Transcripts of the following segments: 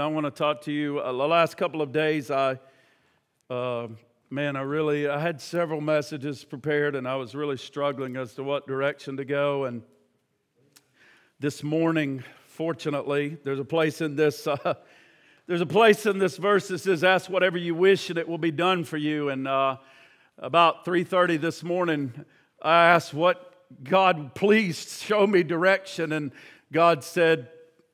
I want to talk to you. Uh, the last couple of days, I, uh, man, I really, I had several messages prepared, and I was really struggling as to what direction to go. And this morning, fortunately, there's a place in this, uh, there's a place in this verse that says, "Ask whatever you wish, and it will be done for you." And uh, about 3:30 this morning, I asked, "What God, please show me direction," and God said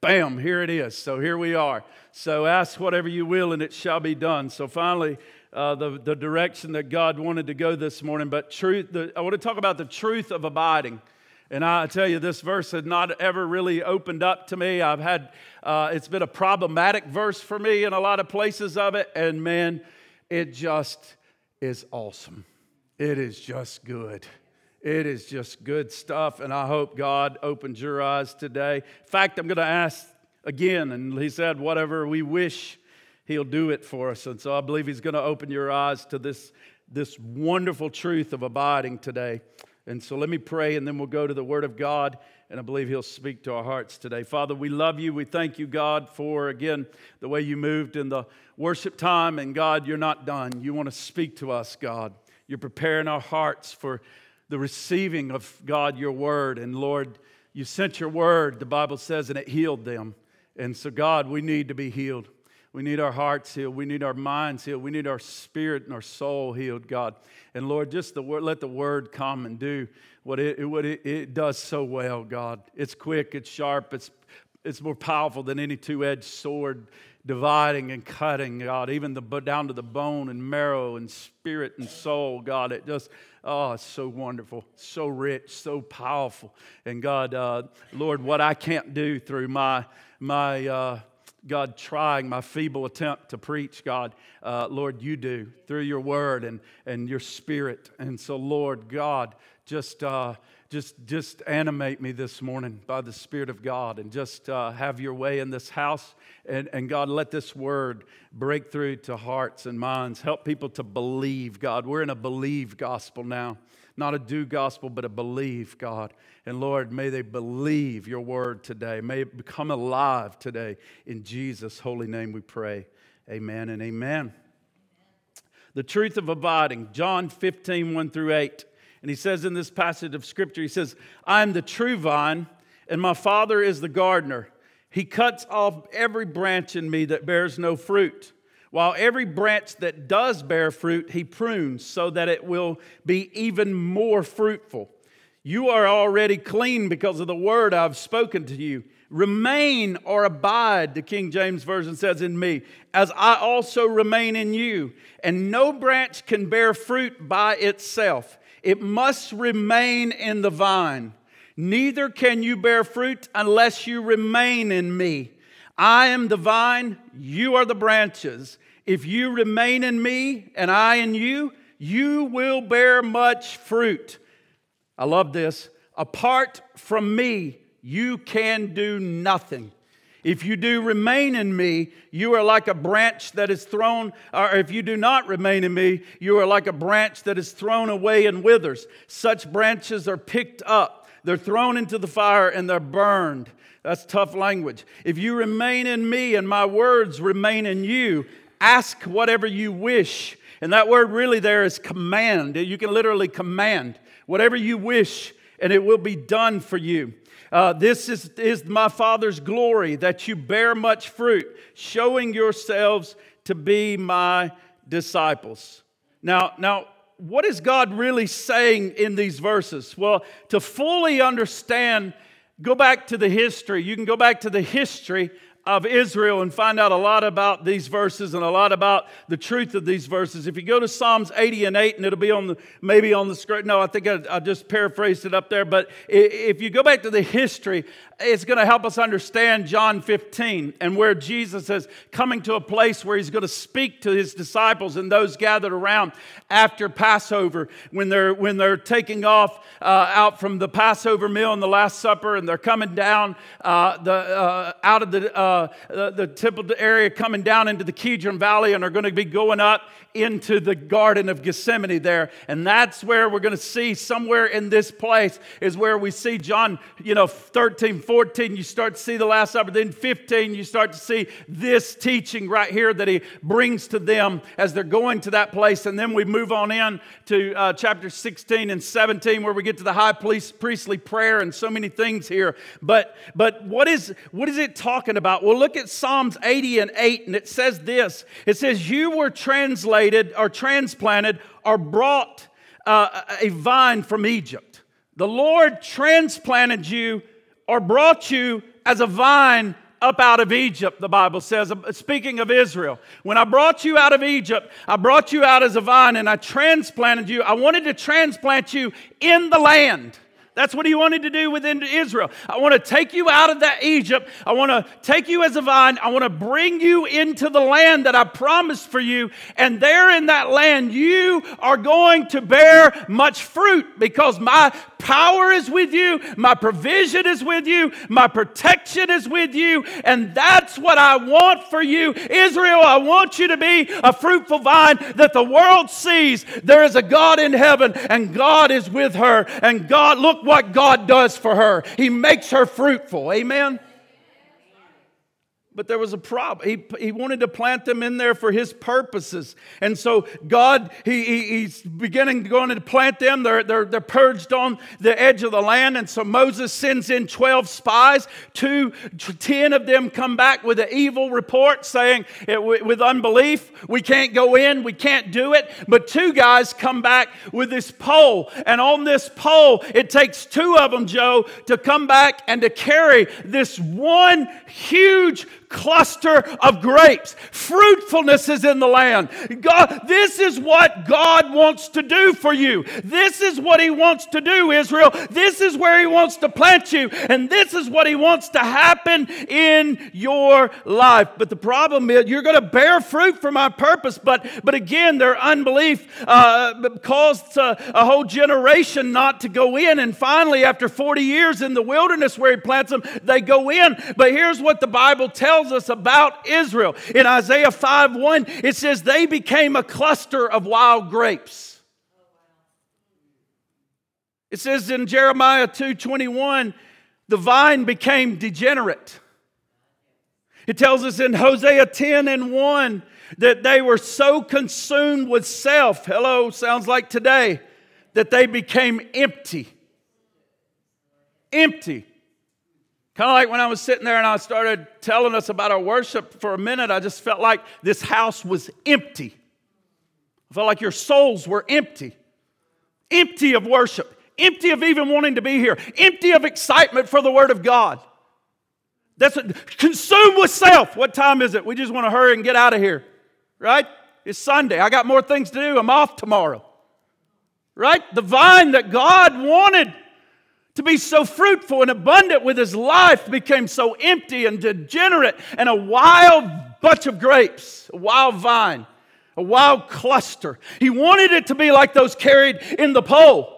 bam, here it is. So here we are. So ask whatever you will, and it shall be done. So finally, uh, the, the direction that God wanted to go this morning. But truth, the, I want to talk about the truth of abiding. And I tell you, this verse had not ever really opened up to me. I've had, uh, it's been a problematic verse for me in a lot of places of it. And man, it just is awesome. It is just good. It is just good stuff, and I hope God opens your eyes today. In fact, I'm going to ask again, and He said, whatever we wish, He'll do it for us. And so I believe He's going to open your eyes to this, this wonderful truth of abiding today. And so let me pray, and then we'll go to the Word of God, and I believe He'll speak to our hearts today. Father, we love you. We thank you, God, for, again, the way you moved in the worship time. And God, you're not done. You want to speak to us, God. You're preparing our hearts for the receiving of God, your word. And Lord, you sent your word, the Bible says, and it healed them. And so, God, we need to be healed. We need our hearts healed. We need our minds healed. We need our spirit and our soul healed, God. And Lord, just the word, let the word come and do what it, what it, it does so well, God. It's quick, it's sharp, it's, it's more powerful than any two edged sword dividing and cutting, God, even the, down to the bone and marrow and spirit and soul, God. It just, oh, it's so wonderful, so rich, so powerful. And God, uh, Lord, what I can't do through my, my, uh, God, trying my feeble attempt to preach, God, uh, Lord, you do through your word and, and your spirit. And so, Lord, God, just, uh, just, just animate me this morning by the Spirit of God and just uh, have your way in this house. And, and God, let this word break through to hearts and minds. Help people to believe, God. We're in a believe gospel now, not a do gospel, but a believe, God. And Lord, may they believe your word today. May it become alive today. In Jesus' holy name we pray. Amen and amen. The truth of abiding, John 15, 1 through 8. And he says in this passage of scripture, he says, I am the true vine, and my Father is the gardener. He cuts off every branch in me that bears no fruit, while every branch that does bear fruit, he prunes so that it will be even more fruitful. You are already clean because of the word I've spoken to you. Remain or abide, the King James Version says, in me, as I also remain in you. And no branch can bear fruit by itself it must remain in the vine. Neither can you bear fruit unless you remain in me. I am the vine, you are the branches. If you remain in me and I in you, you will bear much fruit. I love this. Apart from me, you can do nothing. If you do remain in me, you are like a branch that is thrown, or if you do not remain in me, you are like a branch that is thrown away and withers. Such branches are picked up, they're thrown into the fire, and they're burned. That's tough language. If you remain in me and my words remain in you, ask whatever you wish. And that word really there is command. You can literally command whatever you wish, and it will be done for you. Uh, this is, is my Father's glory, that you bear much fruit, showing yourselves to be my disciples. Now, now, what is God really saying in these verses? Well, to fully understand, go back to the history. You can go back to the history of Israel and find out a lot about these verses and a lot about the truth of these verses. If you go to Psalms 80 and 8, and it'll be on the maybe on the screen. No, I think I, I just paraphrased it up there. But if you go back to the history, it's going to help us understand John 15 and where Jesus is coming to a place where he's going to speak to his disciples and those gathered around after Passover when they're when they're taking off uh, out from the Passover meal and the Last Supper and they're coming down uh, the uh, out of the uh, the temple area coming down into the Kidron Valley and are going to be going up into the Garden of Gethsemane there. And that's where we're going to see somewhere in this place is where we see John, you know, 13, 14, you start to see the Last Supper. Then 15, you start to see this teaching right here that he brings to them as they're going to that place. And then we move on in to uh, chapter 16 and 17, where we get to the high priest, priestly prayer and so many things here. But, but what, is, what is it talking about? Well, look at Psalms 80 and 8, and it says this it says, You were translated or transplanted or brought uh, a vine from Egypt. The Lord transplanted you or brought you as a vine up out of Egypt, the Bible says, uh, speaking of Israel. When I brought you out of Egypt, I brought you out as a vine and I transplanted you. I wanted to transplant you in the land. That's what he wanted to do within Israel. I want to take you out of that Egypt. I want to take you as a vine. I want to bring you into the land that I promised for you. And there in that land, you are going to bear much fruit because my power is with you, my provision is with you, my protection is with you. And that's what I want for you. Israel, I want you to be a fruitful vine that the world sees there is a God in heaven and God is with her. And God, look what God does for her. He makes her fruitful. Amen. But there was a problem. He, he wanted to plant them in there for his purposes. And so God, he, he, he's beginning to go to plant them. They're, they're, they're purged on the edge of the land. And so Moses sends in 12 spies. Two, 10 of them come back with an evil report saying, with unbelief, we can't go in, we can't do it. But two guys come back with this pole. And on this pole, it takes two of them, Joe, to come back and to carry this one huge cluster of grapes. Fruitfulness is in the land. God, this is what God wants to do for you. This is what He wants to do, Israel. This is where He wants to plant you. And this is what He wants to happen in your life. But the problem is, you're going to bear fruit for my purpose. But, but again, their unbelief uh, caused a, a whole generation not to go in. And finally, after 40 years in the wilderness where He plants them, they go in. But here's what the Bible tells tells us about Israel. In Isaiah 5 1, it says, They became a cluster of wild grapes. It says in Jeremiah 2 21, the vine became degenerate. It tells us in Hosea 10 and 1 that they were so consumed with self, hello, sounds like today, that they became empty. Empty. Kind of like when I was sitting there and I started telling us about our worship for a minute, I just felt like this house was empty. I felt like your souls were empty, empty of worship, empty of even wanting to be here, empty of excitement for the Word of God. That's consumed with self. What time is it? We just want to hurry and get out of here, right? It's Sunday. I got more things to do. I'm off tomorrow, right? The vine that God wanted to be so fruitful and abundant with his life became so empty and degenerate and a wild bunch of grapes, a wild vine, a wild cluster. He wanted it to be like those carried in the pole,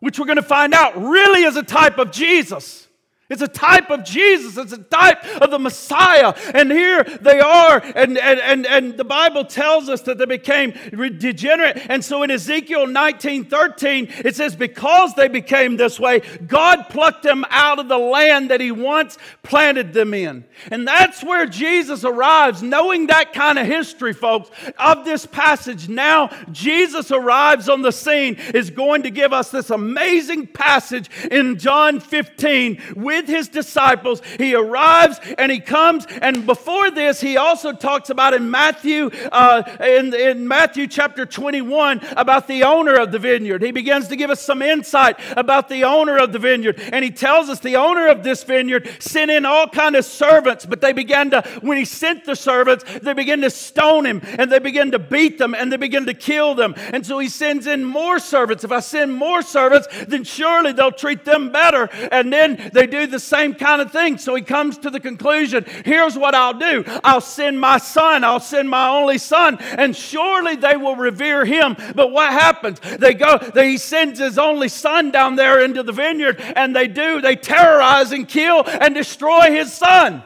which we're going to find out really is a type of Jesus. It's a type of Jesus. It's a type of the Messiah. And here they are. And, and, and, and the Bible tells us that they became degenerate. And so in Ezekiel 19 13, it says, Because they became this way, God plucked them out of the land that He once planted them in. And that's where Jesus arrives, knowing that kind of history, folks, of this passage. Now, Jesus arrives on the scene, is going to give us this amazing passage in John 15 with his disciples. He arrives and he comes. And before this, he also talks about in Matthew, uh, in, in Matthew chapter 21, about the owner of the vineyard. He begins to give us some insight about the owner of the vineyard. And he tells us the owner of this vineyard sent in all kind of servants, but they began to, when he sent the servants, they began to stone him and they began to beat them and they began to kill them. And so he sends in more servants. If I send more servants, then surely they'll treat them better. And then they do the same kind of thing. So he comes to the conclusion here's what I'll do I'll send my son, I'll send my only son, and surely they will revere him. But what happens? They go, they, he sends his only son down there into the vineyard, and they do, they terrorize and kill and destroy his son.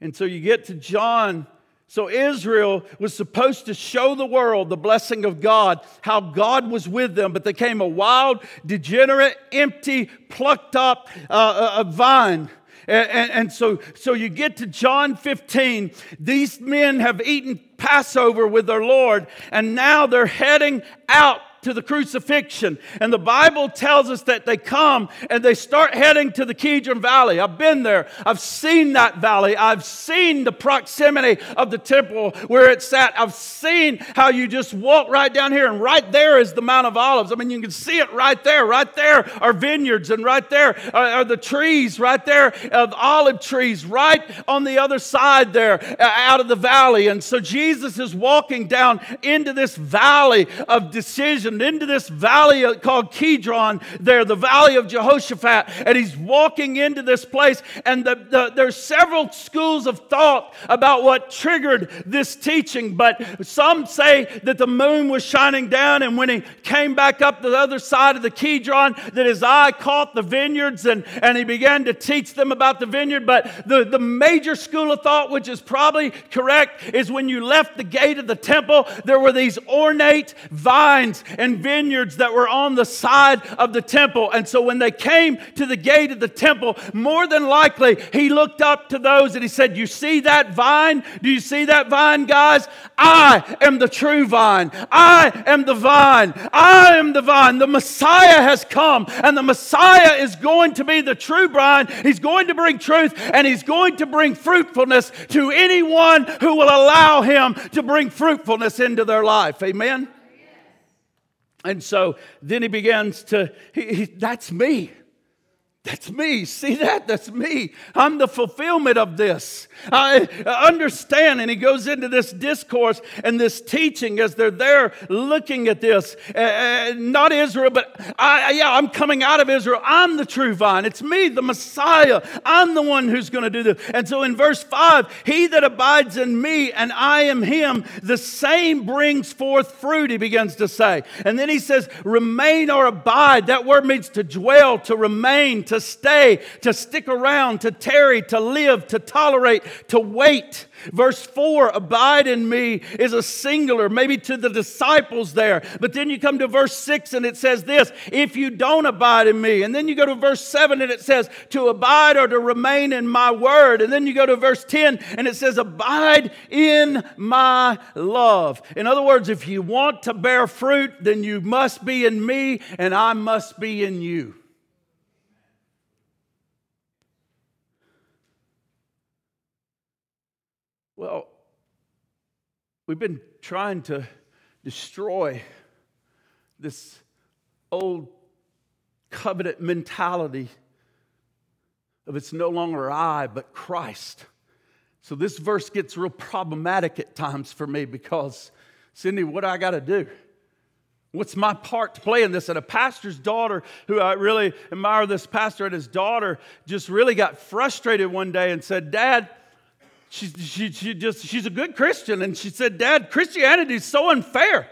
And so you get to John So Israel was supposed to show the world the blessing of God, how God was with them, but they came a wild, degenerate, empty, plucked up uh, a vine. And, and, and, so, so you get to John 15. These men have eaten Passover with their Lord, and now they're heading out to the crucifixion. And the Bible tells us that they come and they start heading to the Kidron Valley. I've been there. I've seen that valley. I've seen the proximity of the temple where it's sat. I've seen how you just walk right down here and right there is the Mount of Olives. I mean, you can see it right there. Right there are vineyards and right there are, are the trees right there of olive trees right on the other side there uh, out of the valley. And so Jesus is walking down into this valley of decision into this valley called Kidron, there, the valley of Jehoshaphat, and he's walking into this place. And the, the, there's several schools of thought about what triggered this teaching, but some say that the moon was shining down, and when he came back up the other side of the Kidron, that his eye caught the vineyards and, and he began to teach them about the vineyard. But the, the major school of thought, which is probably correct, is when you left the gate of the temple, there were these ornate vines and vineyards that were on the side of the temple. And so when they came to the gate of the temple, more than likely he looked up to those and he said, You see that vine? Do you see that vine, guys? I am the true vine. I am the vine. I am the vine. The Messiah has come, and the Messiah is going to be the true vine. He's going to bring truth, and he's going to bring fruitfulness to anyone who will allow him to bring fruitfulness into their life. Amen. And so then he begins to, he, he, that's me. That's me. See that? That's me. I'm the fulfillment of this. I understand. And he goes into this discourse and this teaching as they're there looking at this. Uh, not Israel, but I, yeah, I'm coming out of Israel. I'm the true vine. It's me, the Messiah. I'm the one who's going to do this. And so in verse 5, he that abides in me and I am him, the same brings forth fruit, he begins to say. And then he says, remain or abide. That word means to dwell, to remain, to stay, to stick around, to tarry, to live, to tolerate, to wait. Verse 4, abide in me, is a singular, maybe to the disciples there. But then you come to verse 6 and it says this if you don't abide in me. And then you go to verse 7 and it says to abide or to remain in my word. And then you go to verse 10 and it says abide in my love. In other words, if you want to bear fruit, then you must be in me and I must be in you. Well, we've been trying to destroy this old covenant mentality of it's no longer I, but Christ. So this verse gets real problematic at times for me because, Cindy, what do I got to do? What's my part to play in this? And a pastor's daughter, who I really admire this pastor, and his daughter just really got frustrated one day and said, Dad, she, she, she just, she's a good Christian. And she said, Dad, Christianity is so unfair.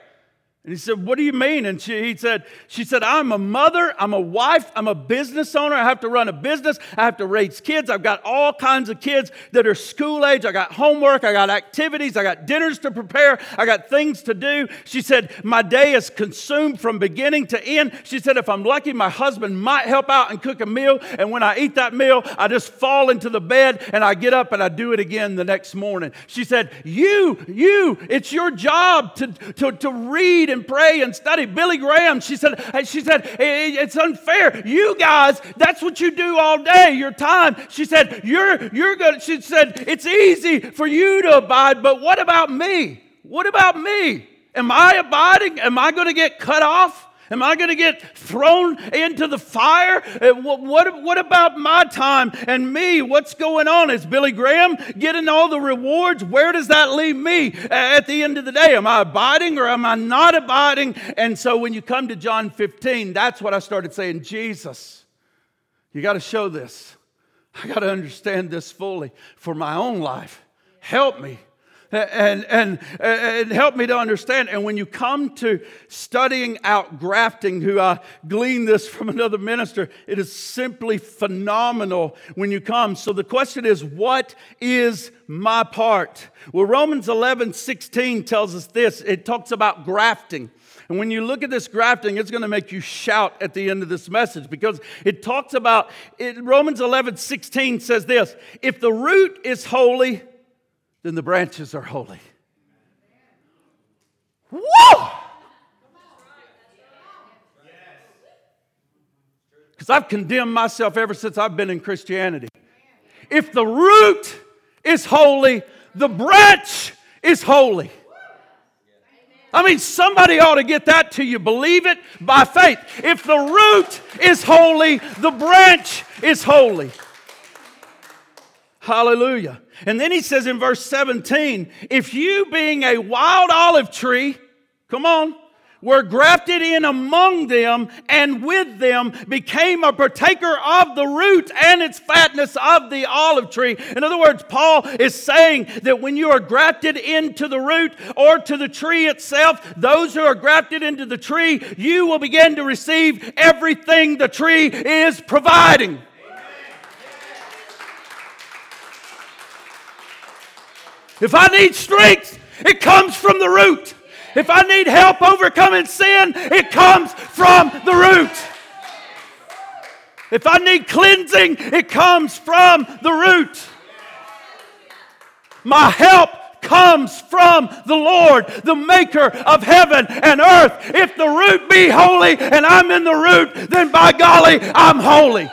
And he said, What do you mean? And she, he said, She said, I'm a mother, I'm a wife, I'm a business owner. I have to run a business, I have to raise kids. I've got all kinds of kids that are school age. I got homework, I got activities, I got dinners to prepare, I got things to do. She said, My day is consumed from beginning to end. She said, If I'm lucky, my husband might help out and cook a meal. And when I eat that meal, I just fall into the bed and I get up and I do it again the next morning. She said, You, you, it's your job to, to, to read and pray and study. Billy Graham, she said, uh, she said, it's unfair. You guys, that's what you do all day, your time. She said, you're, you're good. She said, it's easy for you to abide, but what about me? What about me? Am I abiding? Am I going to get cut off? Am I going to get thrown into the fire? Uh, what, what, what about my time and me? What's going on? Is Billy Graham getting all the rewards? Where does that leave me at the end of the day? Am I abiding or am I not abiding? And so when you come to John 15, that's what I started saying Jesus, you got to show this. I got to understand this fully for my own life. Help me and, and, and help me to understand. And when you come to studying out grafting, who I gleaned this from another minister, it is simply phenomenal when you come. So the question is, what is my part? Well, Romans 11 16 tells us this it talks about grafting. And when you look at this grafting, it's going to make you shout at the end of this message because it talks about it, Romans 11 16 says this if the root is holy, then the branches are holy. Whoa! Because I've condemned myself ever since I've been in Christianity. If the root is holy, the branch is holy. I mean, somebody ought to get that to you. Believe it by faith. If the root is holy, the branch is holy. Hallelujah. And then he says in verse 17, if you being a wild olive tree, come on, were grafted in among them and with them became a partaker of the root and its fatness of the olive tree. In other words, Paul is saying that when you are grafted into the root or to the tree itself, those who are grafted into the tree, you will begin to receive everything the tree is providing. If I need strength, it comes from the root. If I need help overcoming sin, it comes from the root. If I need cleansing, it comes from the root. My help comes from the Lord, the maker of heaven and earth. If the root be holy and I'm in the root, then by golly, I'm holy.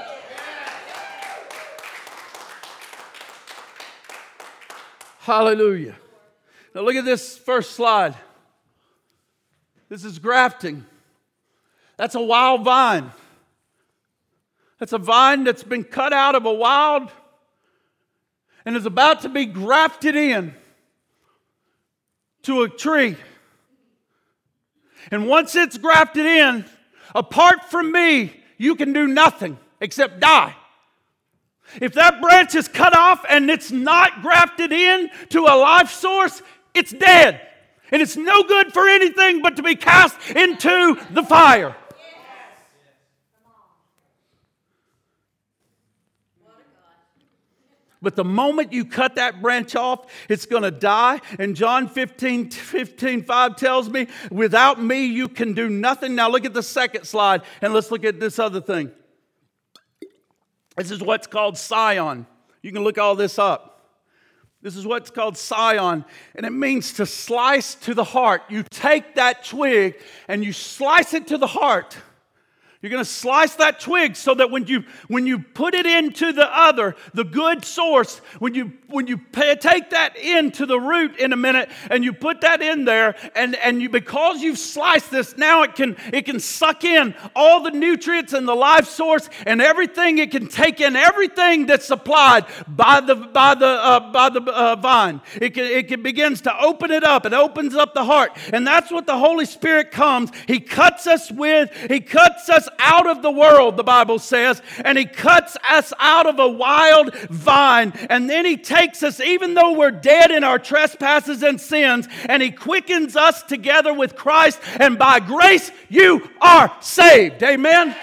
Hallelujah. Now look at this first slide. This is grafting. That's a wild vine. That's a vine that's been cut out of a wild and is about to be grafted in to a tree. And once it's grafted in, apart from me, you can do nothing except die. If that branch is cut off and it's not grafted in to a life source, it's dead. And it's no good for anything but to be cast into the fire. But the moment you cut that branch off, it's going to die. And John 15, 15, 5 tells me, without me, you can do nothing. Now look at the second slide and let's look at this other thing. This is what's called scion. You can look all this up. This is what's called scion, and it means to slice to the heart. You take that twig and you slice it to the heart. You're going to slice that twig so that when you when you put it into the other, the good source, when you when you pay, take that into the root in a minute and you put that in there and and you because you've sliced this, now it can it can suck in all the nutrients and the life source and everything. It can take in everything that's supplied by the by the uh, by the uh, vine. It can, it can begins to open it up. It opens up the heart, and that's what the Holy Spirit comes. He cuts us with. He cuts us out of the world, the Bible says, and He cuts us out of a wild vine. And then He takes us, even though we're dead in our trespasses and sins, and He quickens us together with Christ. And by grace, you are saved. Amen.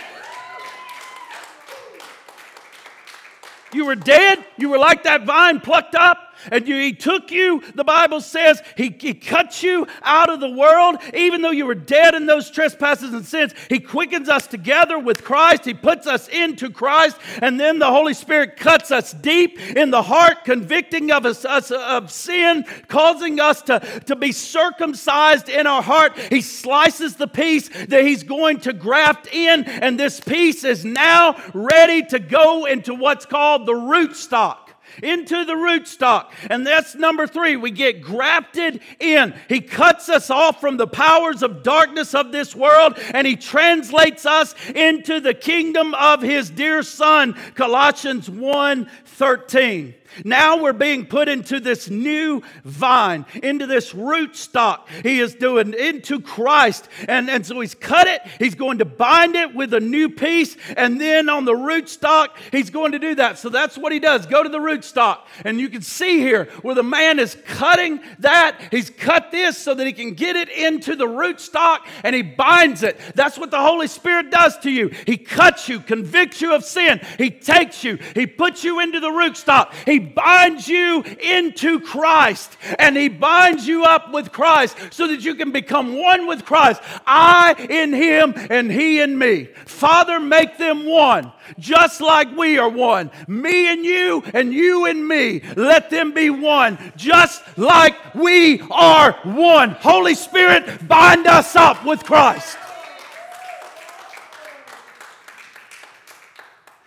You were dead. You were like that vine plucked up and you, he took you, the Bible says, he, he cut you out of the world, even though you were dead in those trespasses and sins. He quickens us together with Christ. He puts us into Christ, and then the Holy Spirit cuts us deep in the heart, convicting of us, us of sin, causing us to, to be circumcised in our heart. He slices the piece that he's going to graft in, and this piece is now ready to go into what's called the root stock into the rootstock. And that's number three. We get grafted in. He cuts us off from the powers of darkness of this world and he translates us into the kingdom of his dear son, Colossians 1 13. Now we're being put into this new vine, into this root stock. He is doing into Christ. And, and so he's cut it. He's going to bind it with a new piece. And then on the root stock, he's going to do that. So that's what he does. Go to the root stock. And you can see here where the man is cutting that. He's cut this so that he can get it into the root stock and he binds it. That's what the Holy Spirit does to you. He cuts you, convicts you of sin. He takes you, he puts you into the root stock. He binds you into Christ and He binds you up with Christ so that you can become one with Christ. I in Him and He in me. Father, make them one, just like we are one. Me and you and you and me. Let them be one, just like we are one. Holy Spirit, bind us up with Christ.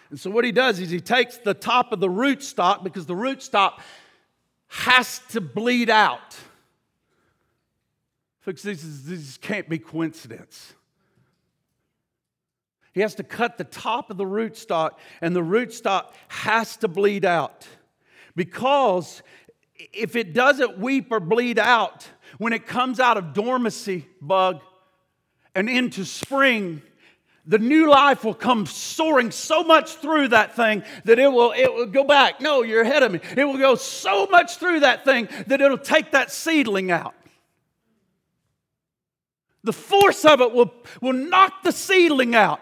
And so, what he does is he takes the top of the root stock because the root stock has to bleed out. Folks, this, is, this can't be coincidence. He has to cut the top of the root stock, and the root stock has to bleed out. Because if it doesn't weep or bleed out, when it comes out of dormancy, bug, and into spring, the new life will come soaring so much through that thing that it will, it will go back. No, you're ahead of me. It will go so much through that thing that it'll take that seedling out. The force of it will, will knock the seedling out.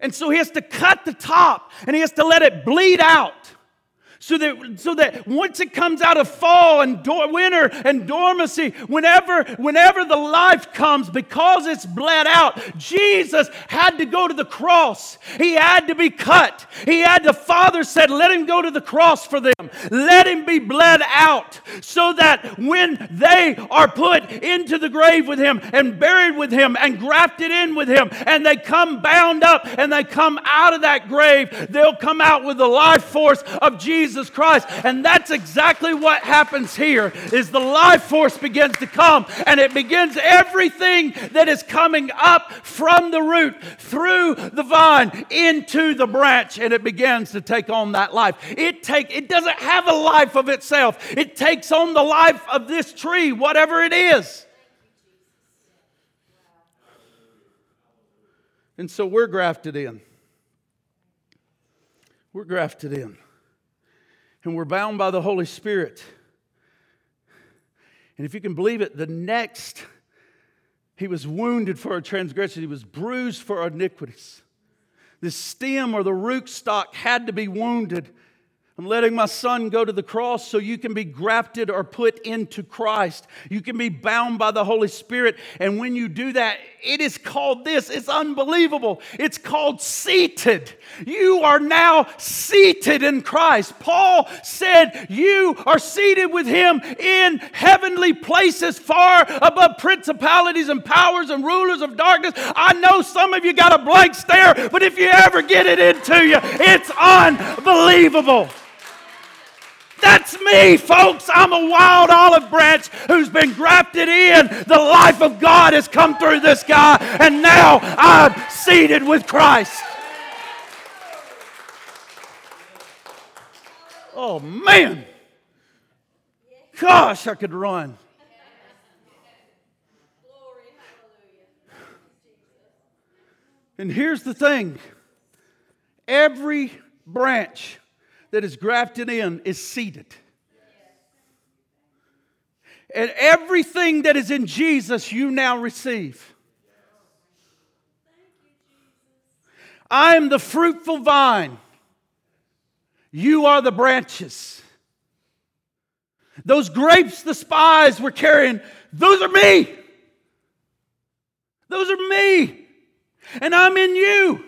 And so he has to cut the top and he has to let it bleed out so that, so that once it comes out of fall and do- winter and dormancy, whenever, whenever the life comes, because it's bled out, Jesus had to go to the cross. He had to be cut. He had, the Father said, let him go to the cross for them. Let him be bled out so that when they are put into the grave with him and buried with him and grafted in with him and they come bound up and they come out of that grave, they'll come out with the life force of Jesus Jesus Christ. And that's exactly what happens here is the life force begins to come and it begins everything that is coming up from the root through the vine into the branch and it begins to take on that life. It take it doesn't have a life of itself. It takes on the life of this tree, whatever it is. And so we're grafted in. We're grafted in and we're bound by the Holy Spirit. And if you can believe it, the next, he was wounded for our transgressions, he was bruised for our iniquities. The stem or the root stock had to be wounded I'm letting my son go to the cross so you can be grafted or put into Christ. You can be bound by the Holy Spirit. And when you do that, it is called this. It's unbelievable. It's called seated. You are now seated in Christ. Paul said, You are seated with him in heavenly places, far above principalities and powers and rulers of darkness. I know some of you got a blank stare, but if you ever get it into you, it's unbelievable. That's me, folks. I'm a wild olive branch who's been grafted in. The life of God has come through this guy, and now I'm seated with Christ. Oh, man. Gosh, I could run. And here's the thing every branch that is grafted in is seated. And everything that is in Jesus, you now receive. I am the fruitful vine. You are the branches. Those grapes the spies were carrying, those are me. Those are me. And I'm in you.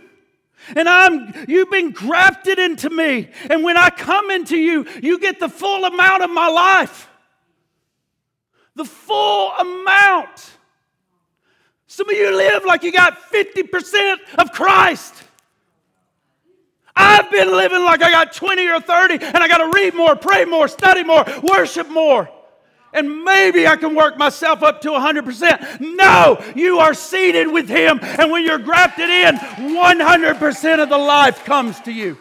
And I'm you've been grafted into me. And when I come into you, you get the full amount of my life. The full amount. Some of you live like you got 50% of Christ. I've been living like I got 20 or 30 and I got to read more, pray more, study more, worship more and maybe I can work myself up to 100%. No, you are seated with Him, and when you're grafted in, 100% of the life comes to you.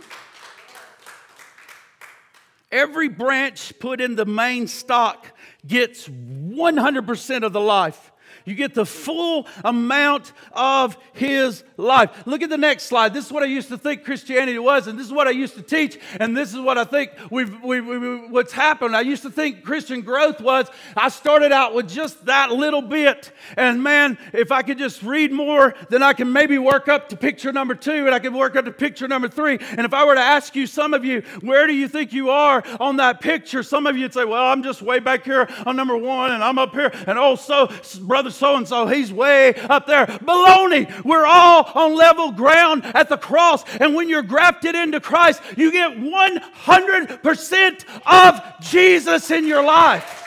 Every branch put in the main stock gets 100% of the life. You get the full amount of his life. Look at the next slide. This is what I used to think Christianity was, and this is what I used to teach, and this is what I think we've, we, we, what's happened. I used to think Christian growth was I started out with just that little bit, and man, if I could just read more, then I can maybe work up to picture number two, and I can work up to picture number three. And if I were to ask you, some of you, where do you think you are on that picture? Some of you would say, well, I'm just way back here on number one, and I'm up here, and oh, so brother so and so, he's way up there. Baloney. We're all on level ground at the cross. And when you're grafted into Christ, you get 100% of Jesus in your life.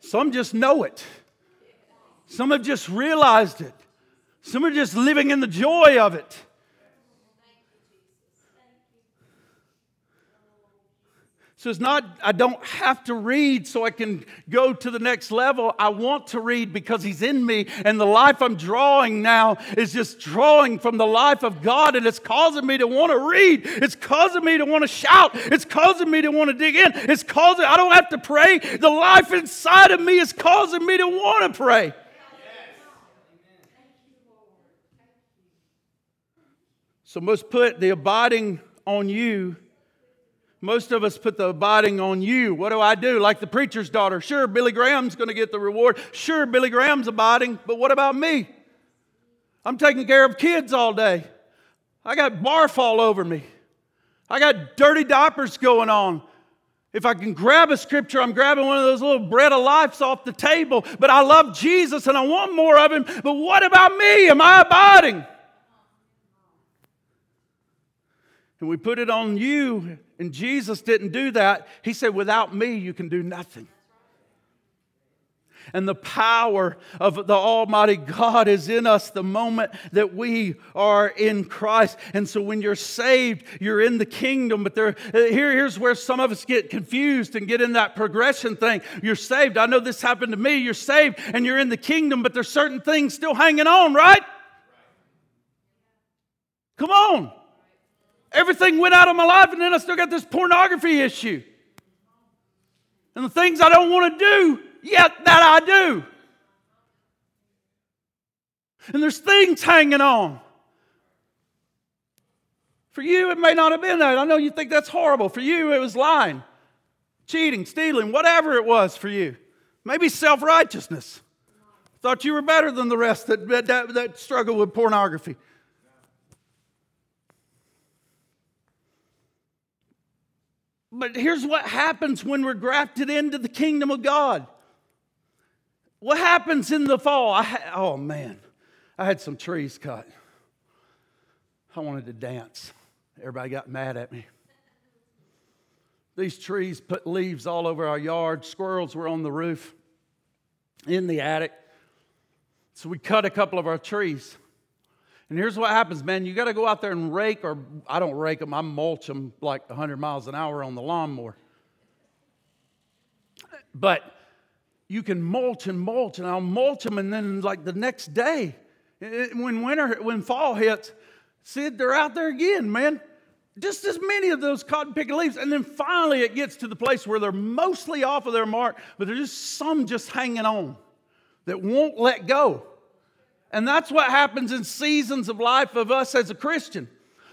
Some just know it. Some have just realized it. Some are just living in the joy of it. So it's not, I don't have to read so I can go to the next level. I want to read because He's in me. And the life I'm drawing now is just drawing from the life of God. And it's causing me to want to read. It's causing me to want to shout. It's causing me to want to dig in. It's causing, I don't have to pray. The life inside of me is causing me to want to pray. So, most put the abiding on you most of us put the abiding on you. What do I do? Like the preacher's daughter. Sure, Billy Graham's going to get the reward. Sure, Billy Graham's abiding, but what about me? I'm taking care of kids all day. I got barf all over me. I got dirty diapers going on. If I can grab a scripture, I'm grabbing one of those little bread of life off the table. But I love Jesus and I want more of him. But what about me? Am I abiding? And we put it on you and Jesus didn't do that. He said, Without me, you can do nothing. And the power of the Almighty God is in us the moment that we are in Christ. And so when you're saved, you're in the kingdom. But there, here, here's where some of us get confused and get in that progression thing. You're saved. I know this happened to me. You're saved and you're in the kingdom, but there's certain things still hanging on, right? Come on. Everything went out of my life, and then I still got this pornography issue. And the things I don't want to do, yet that I do. And there's things hanging on. For you, it may not have been that. I know you think that's horrible. For you, it was lying, cheating, stealing, whatever it was for you. Maybe self righteousness. Thought you were better than the rest that, that, that struggle with pornography. But here's what happens when we're grafted into the kingdom of God. What happens in the fall? Ha- oh man, I had some trees cut. I wanted to dance. Everybody got mad at me. These trees put leaves all over our yard. Squirrels were on the roof, in the attic. So we cut a couple of our trees. And here's what happens, man. You got to go out there and rake, or I don't rake them, I mulch them like 100 miles an hour on the lawnmower. But you can mulch and mulch, and I'll mulch them, and then like the next day, when winter, when fall hits, see, they're out there again, man. Just as many of those cotton picking leaves. And then finally it gets to the place where they're mostly off of their mark, but there's just some just hanging on that won't let go. And that's what happens in seasons of life of us as a Christian.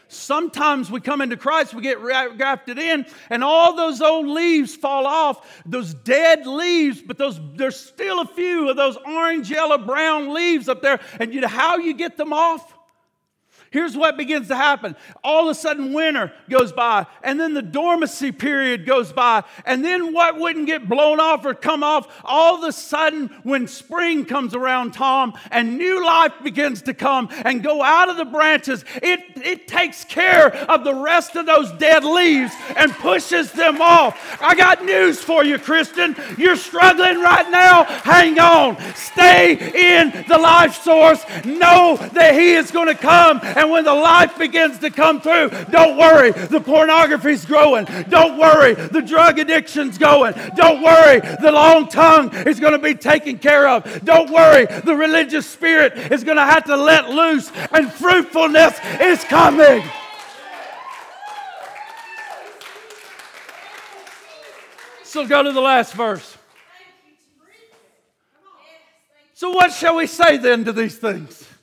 Sometimes we come into Christ, we get grafted in, and all those old leaves fall off, those dead leaves, but those there's still a few of those orange, yellow, brown leaves up there. And you know how you get them off? Here's what begins to happen. All of a sudden, winter goes by, and then the dormancy period goes by, and then what wouldn't get blown off or come off, all of a sudden, when spring comes around, Tom, and new life begins to come and go out of the branches, it, it takes care of the rest of those dead leaves and pushes them off. I got news for you, Christian. You're struggling right now. Hang on. Stay in the life source. Know that He is going to come and And when the life begins to come through, don't worry, the pornography's growing. Don't worry, the drug addiction's going. Don't worry, the long tongue is going to be taken care of. Don't worry, the religious spirit is going to have to let loose, and fruitfulness is coming. So go to the last verse. So, what shall we say then to these things?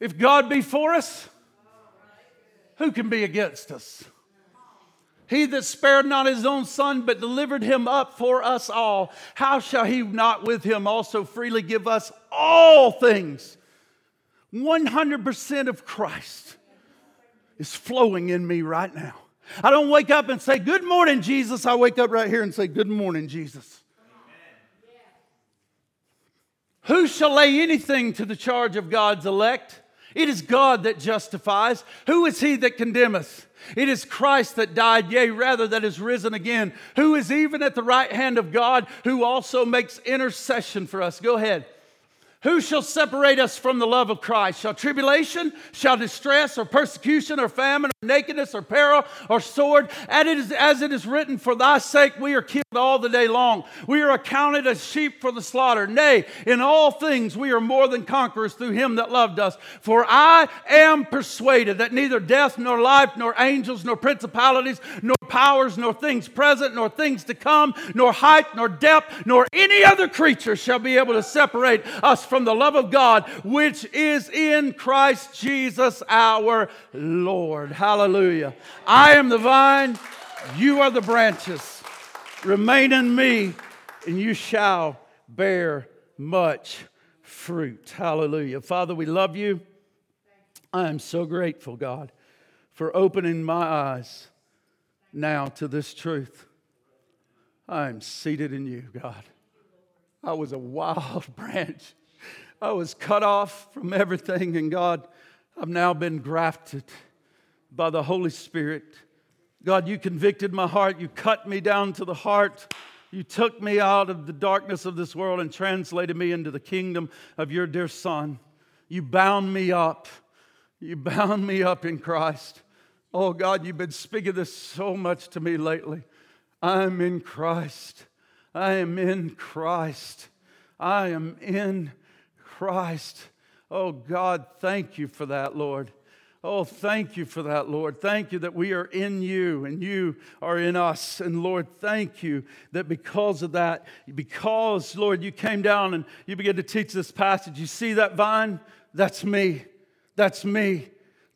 If God be for us, who can be against us? He that spared not his own son, but delivered him up for us all, how shall he not with him also freely give us all things? 100% of Christ is flowing in me right now. I don't wake up and say, Good morning, Jesus. I wake up right here and say, Good morning, Jesus. Who shall lay anything to the charge of God's elect? It is God that justifies. Who is he that condemneth? It is Christ that died, yea, rather, that is risen again, who is even at the right hand of God, who also makes intercession for us. Go ahead. Who shall separate us from the love of Christ? Shall tribulation, shall distress, or persecution, or famine, or nakedness, or peril, or sword? As it is written, For thy sake we are killed all the day long. We are accounted as sheep for the slaughter. Nay, in all things we are more than conquerors through him that loved us. For I am persuaded that neither death, nor life, nor angels, nor principalities, nor powers, nor things present, nor things to come, nor height, nor depth, nor any other creature shall be able to separate us from the love of God which is in Christ Jesus our Lord. Hallelujah. I am the vine, you are the branches. Remain in me, and you shall bear much fruit. Hallelujah. Father, we love you. I am so grateful, God, for opening my eyes now to this truth. I am seated in you, God. I was a wild branch I was cut off from everything, and God, I've now been grafted by the Holy Spirit. God, you convicted my heart. You cut me down to the heart. You took me out of the darkness of this world and translated me into the kingdom of your dear Son. You bound me up. You bound me up in Christ. Oh God, you've been speaking this so much to me lately. I'm in Christ. I am in Christ. I am in Christ. Oh, God, thank you for that, Lord. Oh, thank you for that, Lord. Thank you that we are in you and you are in us. And Lord, thank you that because of that, because, Lord, you came down and you began to teach this passage. You see that vine? That's me. That's me.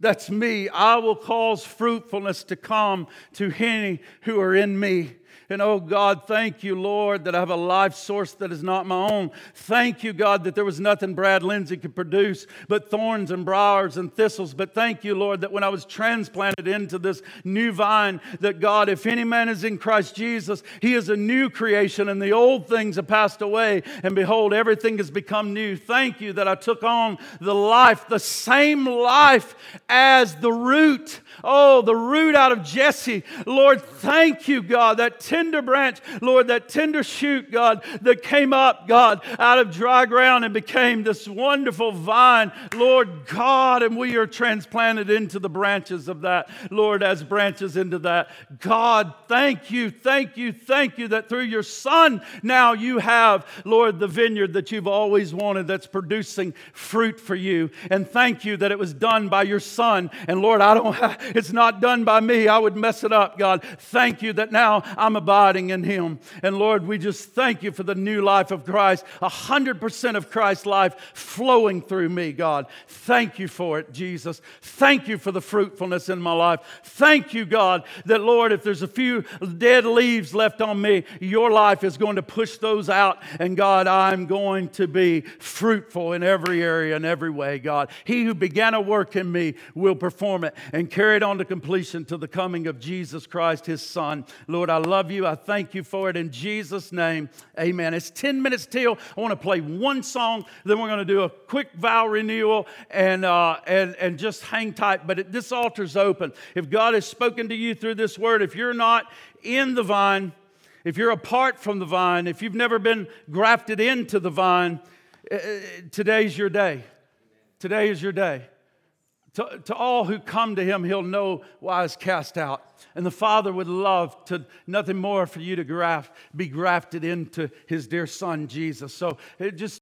That's me. I will cause fruitfulness to come to any who are in me. And oh God, thank you, Lord, that I have a life source that is not my own. Thank you, God, that there was nothing Brad Lindsay could produce but thorns and briars and thistles. But thank you, Lord, that when I was transplanted into this new vine, that God, if any man is in Christ Jesus, he is a new creation, and the old things have passed away, and behold, everything has become new. Thank you that I took on the life, the same life as the root. Oh, the root out of Jesse. Lord, thank you, God, that tender branch, Lord, that tender shoot, God, that came up, God, out of dry ground and became this wonderful vine, Lord God, and we are transplanted into the branches of that, Lord, as branches into that. God, thank you, thank you, thank you that through your Son now you have, Lord, the vineyard that you've always wanted that's producing fruit for you. And thank you that it was done by your Son. And Lord, I don't, it's not done by me. I would mess it up, God. Thank you that now I'm about abiding in Him. And Lord, we just thank you for the new life of Christ, 100% of Christ's life flowing through me, God. Thank you for it, Jesus. Thank you for the fruitfulness in my life. Thank you, God, that Lord, if there's a few dead leaves left on me, your life is going to push those out. And God, I'm going to be fruitful in every area and every way, God. He who began a work in me will perform it and carry it on to completion to the coming of Jesus Christ, his Son. Lord, I love you. I thank you for it in Jesus' name. Amen. It's 10 minutes till. I want to play one song, then we're going to do a quick vow renewal and, uh, and, and just hang tight. But it, this altar's open. If God has spoken to you through this word, if you're not in the vine, if you're apart from the vine, if you've never been grafted into the vine, uh, today's your day. Today is your day. To, to all who come to him, he'll know why is cast out. And the Father would love to nothing more for you to graft, be grafted into his dear son, Jesus. So it just